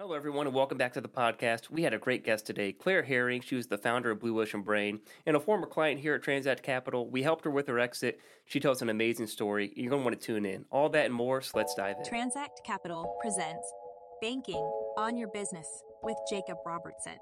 Hello, everyone, and welcome back to the podcast. We had a great guest today, Claire Herring. She was the founder of Blue Ocean Brain and a former client here at Transact Capital. We helped her with her exit. She tells an amazing story. You're going to want to tune in. All that and more, so let's dive in. Transact Capital presents Banking on Your Business with Jacob Robertson.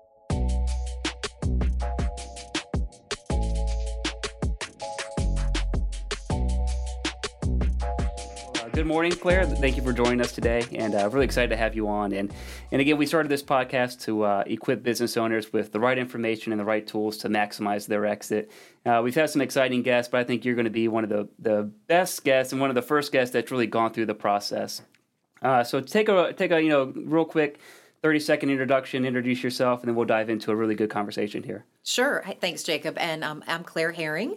Good morning, Claire. Thank you for joining us today, and uh, really excited to have you on. And and again, we started this podcast to uh, equip business owners with the right information and the right tools to maximize their exit. Uh, we've had some exciting guests, but I think you're going to be one of the the best guests and one of the first guests that's really gone through the process. Uh, so take a take a you know real quick. 30 second introduction, introduce yourself, and then we'll dive into a really good conversation here. Sure. Thanks, Jacob. And um, I'm Claire Herring.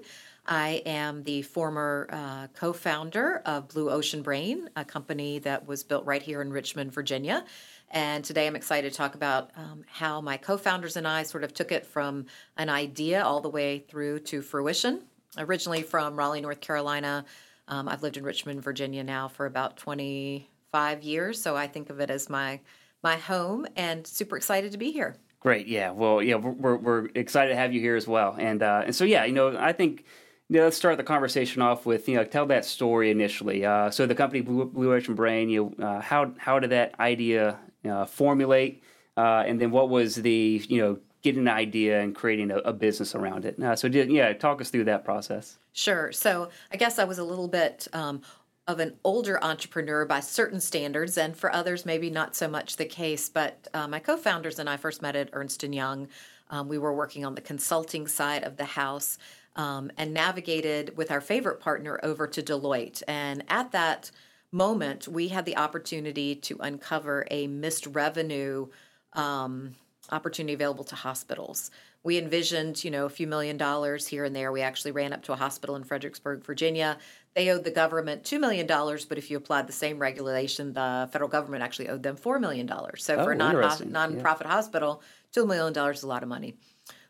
I am the former uh, co founder of Blue Ocean Brain, a company that was built right here in Richmond, Virginia. And today I'm excited to talk about um, how my co founders and I sort of took it from an idea all the way through to fruition. Originally from Raleigh, North Carolina, um, I've lived in Richmond, Virginia now for about 25 years. So I think of it as my, my home and super excited to be here. Great. Yeah. Well, yeah, we're, we're excited to have you here as well. And, uh, and so, yeah, you know, I think yeah, let's start the conversation off with you know tell that story initially. Uh, so the company Blue, Blue Ocean Brain, you uh, how how did that idea uh, formulate, uh, and then what was the you know getting an idea and creating a, a business around it. Uh, so did, yeah, talk us through that process. Sure. So I guess I was a little bit. Um, of an older entrepreneur by certain standards, and for others, maybe not so much the case. But uh, my co-founders and I first met at Ernst and Young. Um, we were working on the consulting side of the house um, and navigated with our favorite partner over to Deloitte. And at that moment, we had the opportunity to uncover a missed revenue um, opportunity available to hospitals. We envisioned, you know, a few million dollars here and there. We actually ran up to a hospital in Fredericksburg, Virginia. They owed the government $2 million, but if you applied the same regulation, the federal government actually owed them $4 million. So oh, for a non- nonprofit yeah. hospital, $2 million is a lot of money.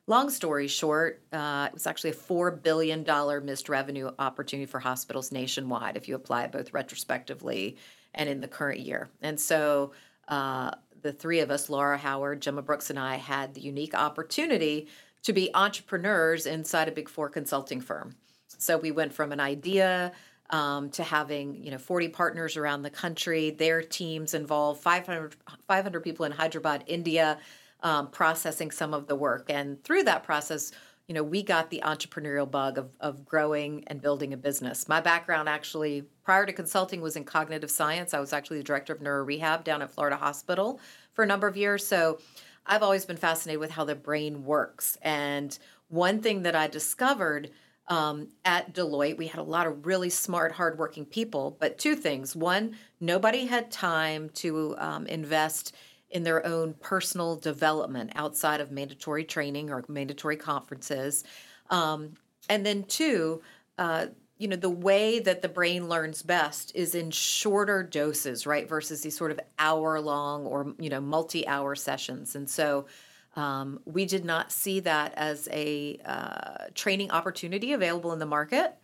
Long story short, uh, it was actually a $4 billion missed revenue opportunity for hospitals nationwide if you apply it both retrospectively and in the current year. And so uh, the three of us, Laura Howard, Gemma Brooks, and I, had the unique opportunity to be entrepreneurs inside a Big Four consulting firm. So we went from an idea um, to having you know 40 partners around the country, their teams involved 500, 500 people in Hyderabad, India, um, processing some of the work. And through that process, you know, we got the entrepreneurial bug of, of growing and building a business. My background actually, prior to consulting, was in cognitive science. I was actually the director of neuro rehab down at Florida Hospital for a number of years. So I've always been fascinated with how the brain works. And one thing that I discovered um, at Deloitte, we had a lot of really smart, hardworking people, but two things. One, nobody had time to um, invest in their own personal development outside of mandatory training or mandatory conferences. Um, and then, two, uh, you know, the way that the brain learns best is in shorter doses, right? Versus these sort of hour long or, you know, multi hour sessions. And so, um, we did not see that as a uh, training opportunity available in the market.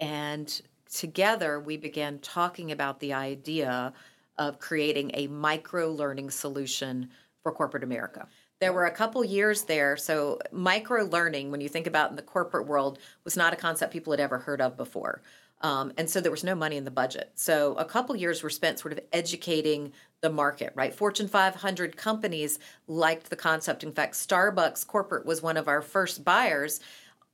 And together we began talking about the idea of creating a micro learning solution for corporate America. There were a couple years there. So, micro learning, when you think about in the corporate world, was not a concept people had ever heard of before. Um, and so there was no money in the budget. So a couple years were spent sort of educating the market, right? Fortune 500 companies liked the concept. In fact, Starbucks corporate was one of our first buyers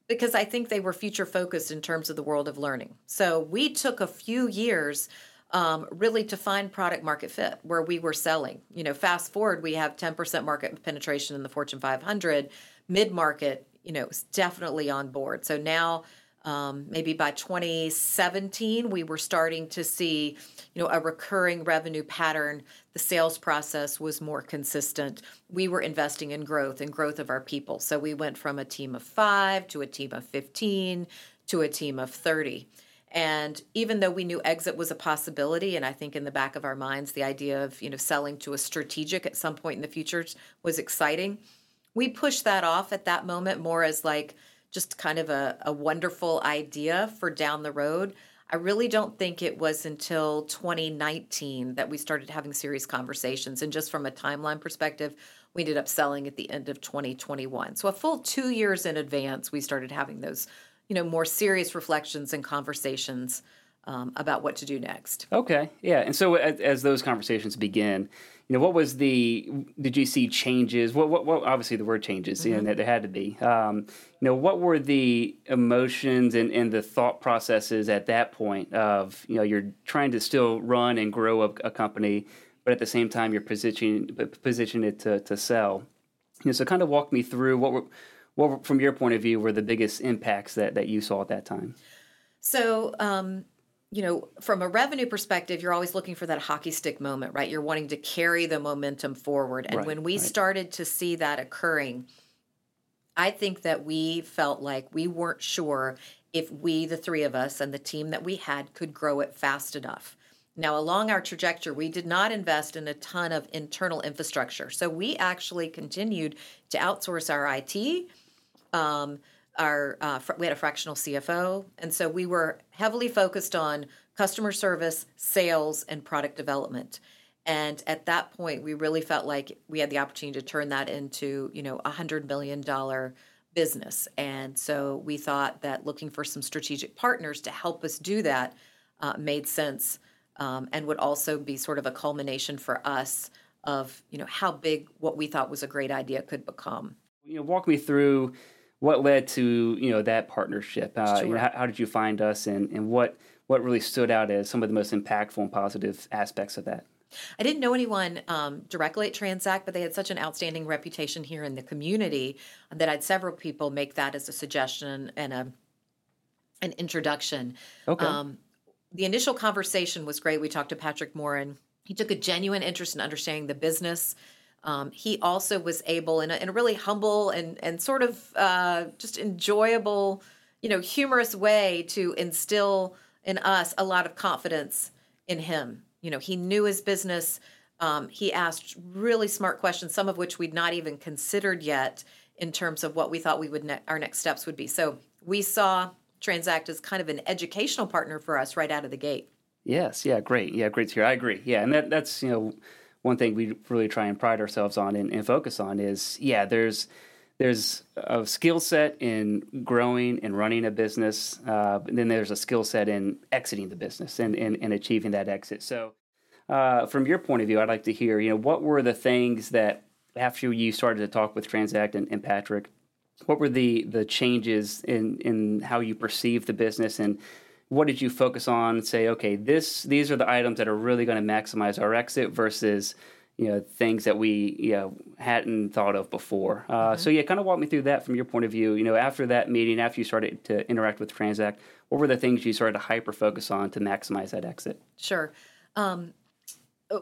because I think they were future focused in terms of the world of learning. So we took a few years um, really to find product market fit where we were selling. You know, fast forward, we have 10% market penetration in the Fortune 500. Mid market, you know, is definitely on board. So now, um, maybe by 2017, we were starting to see, you know, a recurring revenue pattern. The sales process was more consistent. We were investing in growth and growth of our people. So we went from a team of five to a team of 15 to a team of 30. And even though we knew exit was a possibility, and I think in the back of our minds, the idea of you know selling to a strategic at some point in the future was exciting, we pushed that off at that moment more as like just kind of a, a wonderful idea for down the road. I really don't think it was until 2019 that we started having serious conversations. And just from a timeline perspective, we ended up selling at the end of 2021. So a full two years in advance, we started having those, you know, more serious reflections and conversations um, about what to do next. Okay, yeah. And so as, as, those conversations begin, you know, what was the? Did you see changes? What? What? what obviously, the word changes. Mm-hmm. You know, there had to be. Um, you know, what were the emotions and, and the thought processes at that point of you know you're trying to still run and grow a, a company, but at the same time you're positioning position it to to sell. You know, so kind of walk me through what were what from your point of view were the biggest impacts that that you saw at that time. So. Um, you know, from a revenue perspective, you're always looking for that hockey stick moment, right? You're wanting to carry the momentum forward. And right, when we right. started to see that occurring, I think that we felt like we weren't sure if we, the three of us, and the team that we had could grow it fast enough. Now, along our trajectory, we did not invest in a ton of internal infrastructure. So we actually continued to outsource our IT. Um, our uh, fr- we had a fractional CFO, and so we were heavily focused on customer service, sales, and product development. And at that point, we really felt like we had the opportunity to turn that into, you know, a hundred million dollar business. And so we thought that looking for some strategic partners to help us do that uh, made sense, um, and would also be sort of a culmination for us of, you know, how big what we thought was a great idea could become. You know, walk me through what led to you know that partnership. Uh, sure. you know, how, how, did you find us, and, and what what really stood out as some of the most impactful and positive aspects of that? I didn't know anyone um, directly at Transact, but they had such an outstanding reputation here in the community that I had several people make that as a suggestion and a an introduction. Okay. Um, the initial conversation was great. We talked to Patrick Morin. He took a genuine interest in understanding the business. Um, he also was able, in a, in a, really humble and and sort of uh, just enjoyable, you know, humorous way, to instill in us a lot of confidence in him you know, he knew his business. Um, he asked really smart questions, some of which we'd not even considered yet in terms of what we thought we would ne- our next steps would be. So we saw Transact as kind of an educational partner for us right out of the gate. Yes, yeah, great, yeah, great to hear. I agree. Yeah, and that that's you know one thing we really try and pride ourselves on and, and focus on is yeah, there's there's a skill set in growing and running a business, uh, and then there's a skill set in exiting the business and, and, and achieving that exit. So, uh, from your point of view, I'd like to hear, you know, what were the things that after you started to talk with Transact and, and Patrick, what were the the changes in in how you perceive the business and what did you focus on? Say, okay, this these are the items that are really going to maximize our exit versus you know things that we you know hadn't thought of before. Uh, mm-hmm. So yeah, kind of walk me through that from your point of view. You know, after that meeting, after you started to interact with Transact, what were the things you started to hyper focus on to maximize that exit? Sure. Um,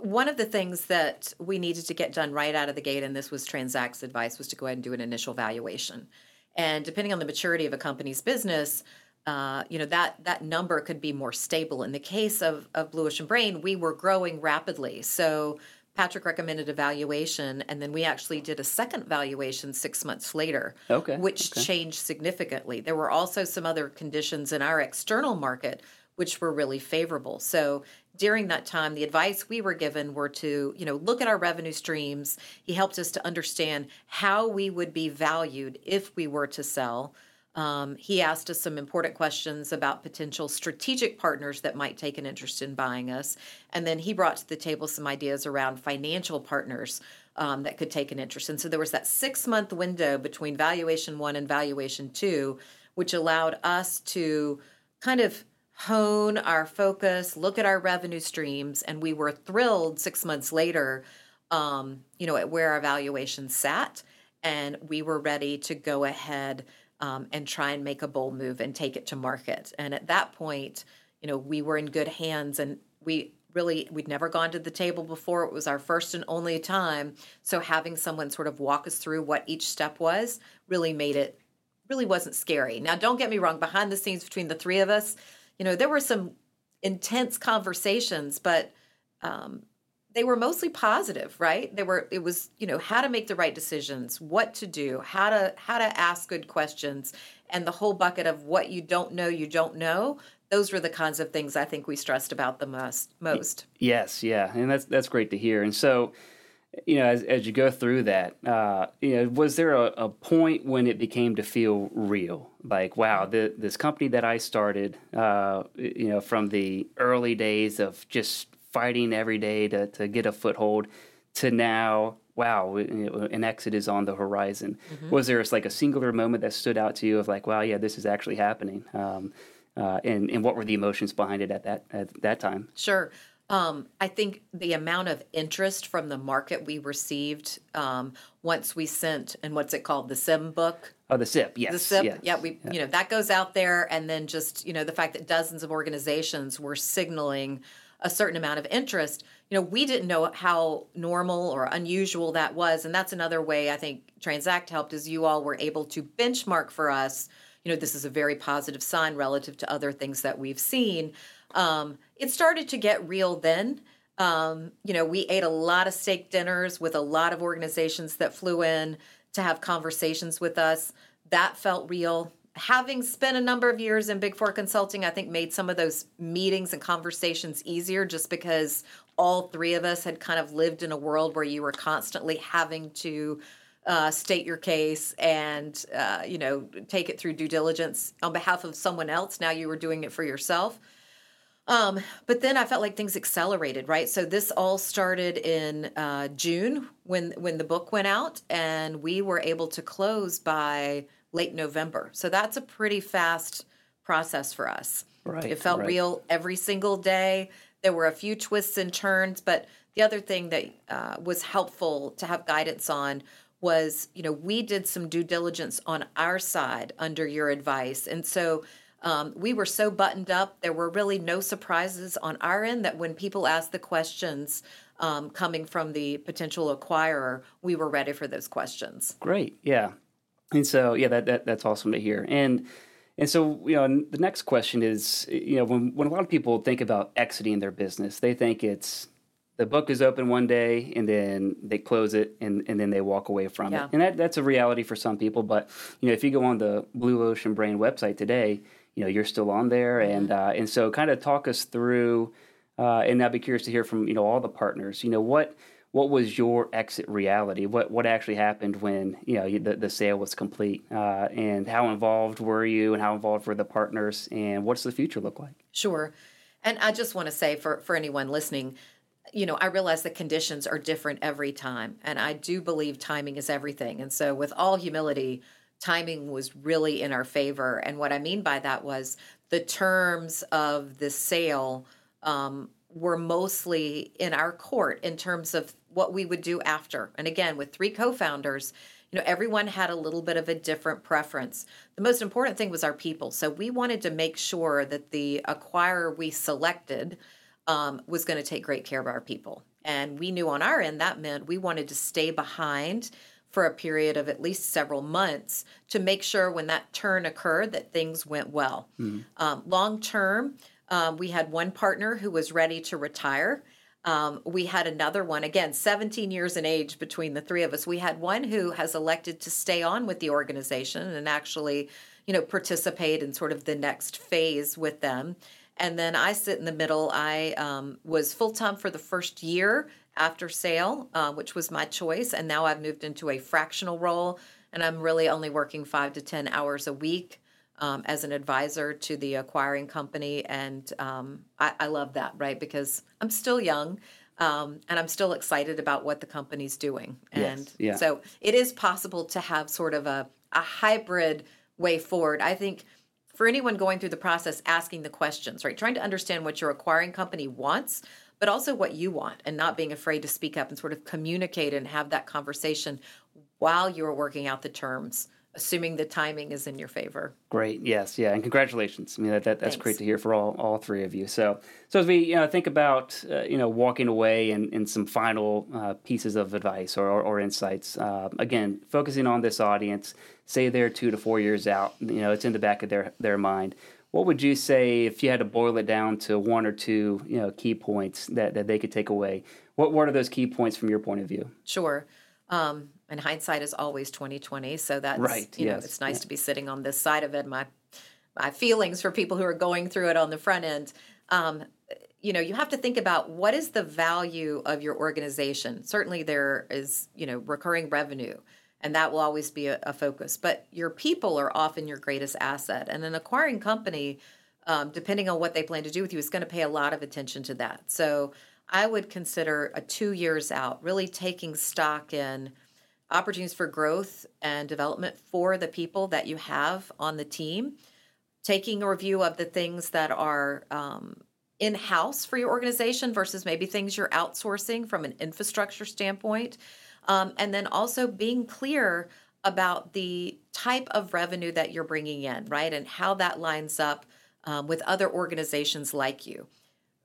one of the things that we needed to get done right out of the gate, and this was Transact's advice, was to go ahead and do an initial valuation. And depending on the maturity of a company's business, uh, you know that that number could be more stable. In the case of of Blue Ocean Brain, we were growing rapidly, so Patrick recommended a valuation, and then we actually did a second valuation six months later, okay, which okay. changed significantly. There were also some other conditions in our external market which were really favorable. So during that time, the advice we were given were to, you know, look at our revenue streams. He helped us to understand how we would be valued if we were to sell. Um, he asked us some important questions about potential strategic partners that might take an interest in buying us. And then he brought to the table some ideas around financial partners um, that could take an interest. And so there was that six month window between valuation one and valuation two, which allowed us to kind of hone our focus, look at our revenue streams. And we were thrilled six months later, um, you know, at where our valuation sat. And we were ready to go ahead um, and try and make a bold move and take it to market. And at that point, you know, we were in good hands and we really we'd never gone to the table before. It was our first and only time. So having someone sort of walk us through what each step was really made it really wasn't scary. Now don't get me wrong behind the scenes between the three of us you know there were some intense conversations but um, they were mostly positive, right? They were it was, you know, how to make the right decisions, what to do, how to how to ask good questions, and the whole bucket of what you don't know, you don't know. Those were the kinds of things I think we stressed about the most. Most. Yes, yeah, and that's that's great to hear. And so, you know, as, as you go through that, uh, you know, was there a, a, point when it became to feel real? Like, wow, the, this company that I started, uh, you know, from the early days of just fighting every day to, to get a foothold to now, wow, an exit is on the horizon. Mm-hmm. Was there like a singular moment that stood out to you of like, wow, yeah, this is actually happening? Um, uh, and, and what were the emotions behind it at that, at that time? Sure. Um, I think the amount of interest from the market we received um, once we sent, and what's it called, the CIM book. Oh, the SIP, yes. The SIP, yes. yeah. We, yeah. you know, that goes out there, and then just you know the fact that dozens of organizations were signaling a certain amount of interest. You know, we didn't know how normal or unusual that was, and that's another way I think Transact helped is you all were able to benchmark for us. You know, this is a very positive sign relative to other things that we've seen. Um, it started to get real then. Um, you know, we ate a lot of steak dinners with a lot of organizations that flew in to have conversations with us. That felt real. Having spent a number of years in Big Four consulting, I think made some of those meetings and conversations easier just because all three of us had kind of lived in a world where you were constantly having to uh, state your case and uh, you know take it through due diligence on behalf of someone else. Now you were doing it for yourself. Um, but then I felt like things accelerated, right? So this all started in uh, June when when the book went out, and we were able to close by late November. So that's a pretty fast process for us. Right. It felt right. real every single day. There were a few twists and turns, but the other thing that uh, was helpful to have guidance on was, you know, we did some due diligence on our side under your advice, and so um, we were so buttoned up. There were really no surprises on our end that when people asked the questions um, coming from the potential acquirer, we were ready for those questions. Great. Yeah. And so, yeah, that, that that's awesome to hear. And and so, you know, the next question is, you know, when when a lot of people think about exiting their business, they think it's the book is open one day and then they close it and, and then they walk away from yeah. it. And that, that's a reality for some people. But, you know, if you go on the Blue Ocean Brain website today, you know you're still on there, mm-hmm. and uh, and so kind of talk us through, uh, and I'd be curious to hear from you know all the partners. You know what what was your exit reality? What what actually happened when you know the, the sale was complete, uh, and how involved were you, and how involved were the partners, and what's the future look like? Sure, and I just want to say for for anyone listening, you know, I realize the conditions are different every time, and I do believe timing is everything. And so, with all humility, timing was really in our favor. And what I mean by that was the terms of the sale um, were mostly in our court in terms of what we would do after. And again, with three co founders, you know, everyone had a little bit of a different preference. The most important thing was our people. So we wanted to make sure that the acquirer we selected um, was going to take great care of our people. And we knew on our end that meant we wanted to stay behind for a period of at least several months to make sure when that turn occurred that things went well. Mm. Um, long term, um, we had one partner who was ready to retire. Um, we had another one, again, 17 years in age between the three of us. We had one who has elected to stay on with the organization and actually, you know, participate in sort of the next phase with them. And then I sit in the middle. I um, was full time for the first year after sale, uh, which was my choice. And now I've moved into a fractional role, and I'm really only working five to 10 hours a week um, as an advisor to the acquiring company. And um, I, I, love that, right? Because I'm still young. Um, and I'm still excited about what the company's doing. And yes, yeah. so it is possible to have sort of a, a hybrid way forward. I think for anyone going through the process asking the questions, right? Trying to understand what your acquiring company wants, but also what you want and not being afraid to speak up and sort of communicate and have that conversation while you're working out the terms assuming the timing is in your favor. Great. Yes. Yeah. And congratulations. I mean, that, that that's Thanks. great to hear for all, all three of you. So, so as we, you know, think about, uh, you know, walking away and, and some final uh, pieces of advice or, or, or insights, uh, again, focusing on this audience, say they're two to four years out, you know, it's in the back of their, their mind what would you say if you had to boil it down to one or two, you know, key points that, that they could take away? What what are those key points from your point of view? Sure. Um, and hindsight is always twenty twenty. So that's right. You yes. know, it's nice yeah. to be sitting on this side of it. My my feelings for people who are going through it on the front end. Um, you know, you have to think about what is the value of your organization. Certainly, there is you know recurring revenue, and that will always be a, a focus. But your people are often your greatest asset, and an acquiring company. Um, depending on what they plan to do with you, is going to pay a lot of attention to that. So I would consider a two years out, really taking stock in opportunities for growth and development for the people that you have on the team, taking a review of the things that are um, in house for your organization versus maybe things you're outsourcing from an infrastructure standpoint. Um, and then also being clear about the type of revenue that you're bringing in, right? And how that lines up um, with other organizations like you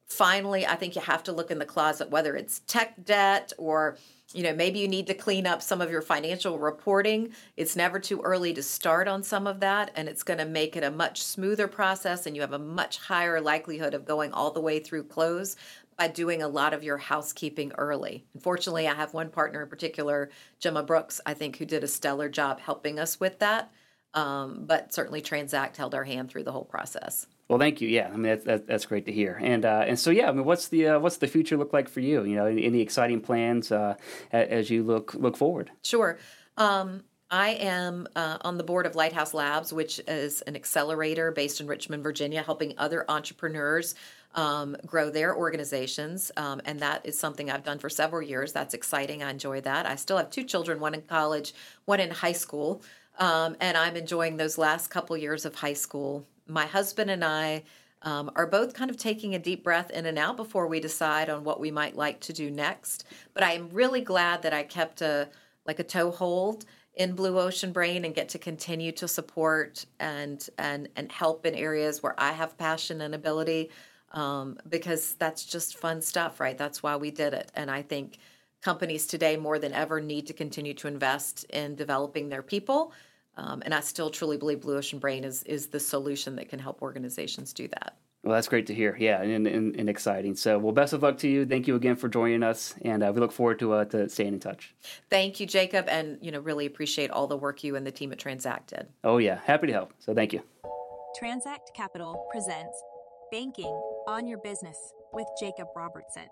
finally i think you have to look in the closet whether it's tech debt or you know maybe you need to clean up some of your financial reporting. It's never too early to start on some of that and it's going to make it a much smoother process and you have a much higher likelihood of going all the way through close by doing a lot of your housekeeping early. Unfortunately i have one partner in particular gemma brooks i think who did a stellar job helping us with that um, but certainly transact held our hand through the whole process well, thank you. Yeah, I mean that's that's, that's great to hear. And uh, and so yeah, I mean, what's the uh, what's the future look like for you? You know, any, any exciting plans uh, as you look look forward? Sure. Um, I am uh, on the board of Lighthouse Labs, which is an accelerator based in Richmond, Virginia, helping other entrepreneurs um, grow their organizations. Um, and that is something I've done for several years. That's exciting. I enjoy that. I still have two children, one in college, one in high school. Um, and I'm enjoying those last couple years of high school my husband and I um, are both kind of taking a deep breath in and out before we decide on what we might like to do next. But I am really glad that I kept a like a toehold in Blue Ocean Brain and get to continue to support and and and help in areas where I have passion and ability um, because that's just fun stuff, right? That's why we did it, and I think companies today more than ever need to continue to invest in developing their people um, and I still truly believe Blue Ocean Brain is is the solution that can help organizations do that. Well, that's great to hear. Yeah, and, and, and exciting. So, well, best of luck to you. Thank you again for joining us, and uh, we look forward to uh, to staying in touch. Thank you, Jacob, and you know really appreciate all the work you and the team at Transact did. Oh yeah, happy to help. So, thank you. Transact Capital presents Banking on Your Business with Jacob Robertson.